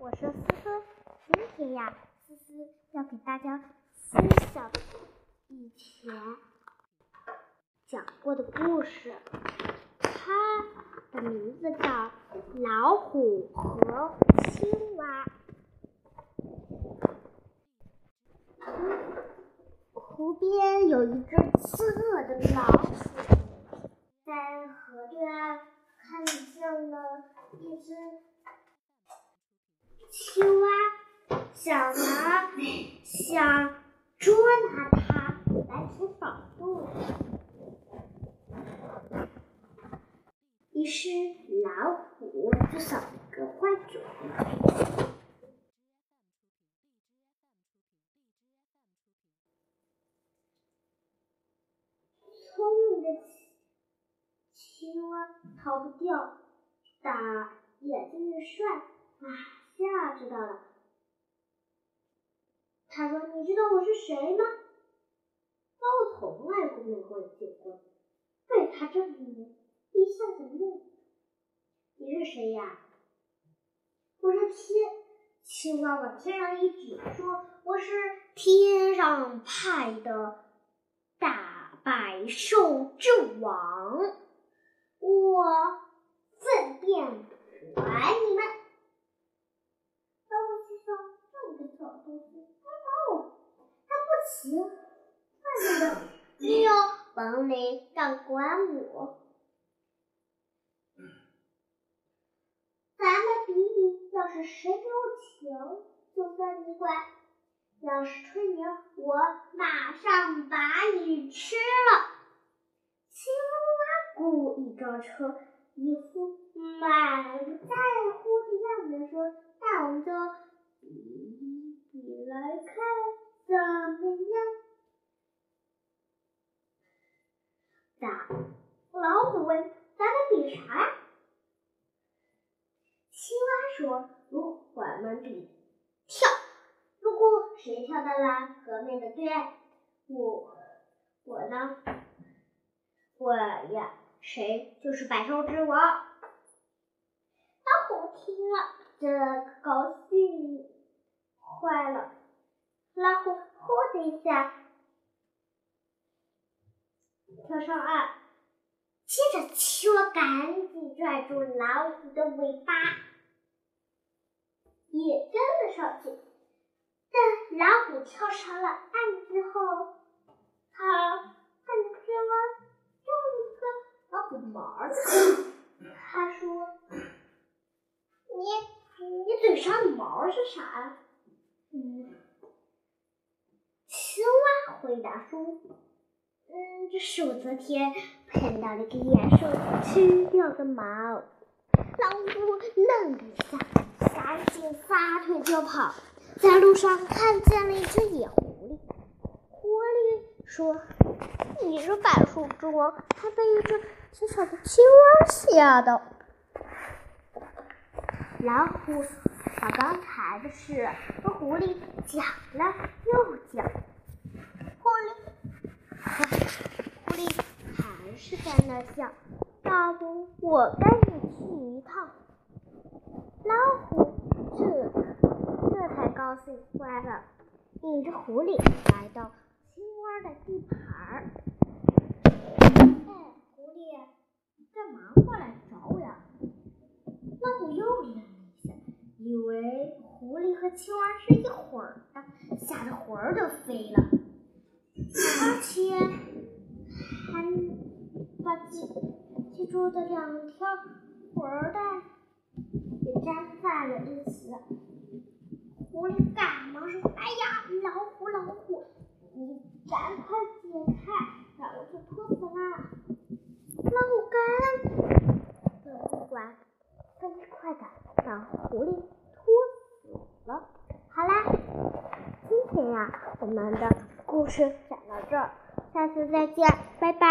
我是思思，今天呀，思思要给大家分享以前讲过的故事，它的名字叫《老虎和青蛙》。湖边有一只饥饿的老鼠，在河对岸看见了一只。青蛙想拿想捉拿它来填饱肚子，于是老虎就想了个坏主意。聪明的青蛙逃不掉，打眼睛一帅，啊！知道了，他说：“你知道我是谁吗？”那我从来都没会见过。被他这么一下子懵。你是谁呀？我是天青蛙往天上一指，说：“我是天上派的大百兽之王，我粪便管你们。”行，外面的没有本领敢管我，咱们比比，要是谁给我强，就算你管；要是吹牛，我马上把你吃了。青蛙故意装车一副满不在乎的样子，说：“那我们就比比来看。”怎么样？咋？老虎问：“啥呀？”青蛙说：“如我们比跳，如果谁跳到了河面的对岸，我我呢？我呀，谁就是百兽之王。”老虎听了，这高兴坏了。老虎呼的一下跳上岸，接着青蛙赶紧拽住老虎的尾巴，也跟了上去。等老虎跳上了岸之后，他看见青蛙用一个老虎毛他说：“你你嘴上的毛是啥？”嗯。青蛙回答说：“嗯，这是我昨天碰到了一个野兽吃掉的毛。”老虎愣了一下，赶紧撒腿就跑，在路上看见了一只野狐狸。狐狸说：“你是百兽之王，还被一只小小的青蛙吓到。”老虎把刚才的事和狐狸讲了又讲。狐狸，是在那笑。要不我跟你去一趟？老虎这这才高兴坏了，领着狐狸来到青蛙的地盘儿。哎，狐狸，干嘛过来找我呀？老虎又愣了一下，以为狐狸和青蛙是一伙儿的，吓得魂儿都飞了。而且记记住的两条魂带也粘在了一起。狐狸赶忙说：“哎呀，老虎老虎，你赶快解开，让我去拖死了！”老虎根本不管，飞快的把狐狸拖死了。好啦，今天呀，我们的。故事讲到这儿，下次再见，拜拜。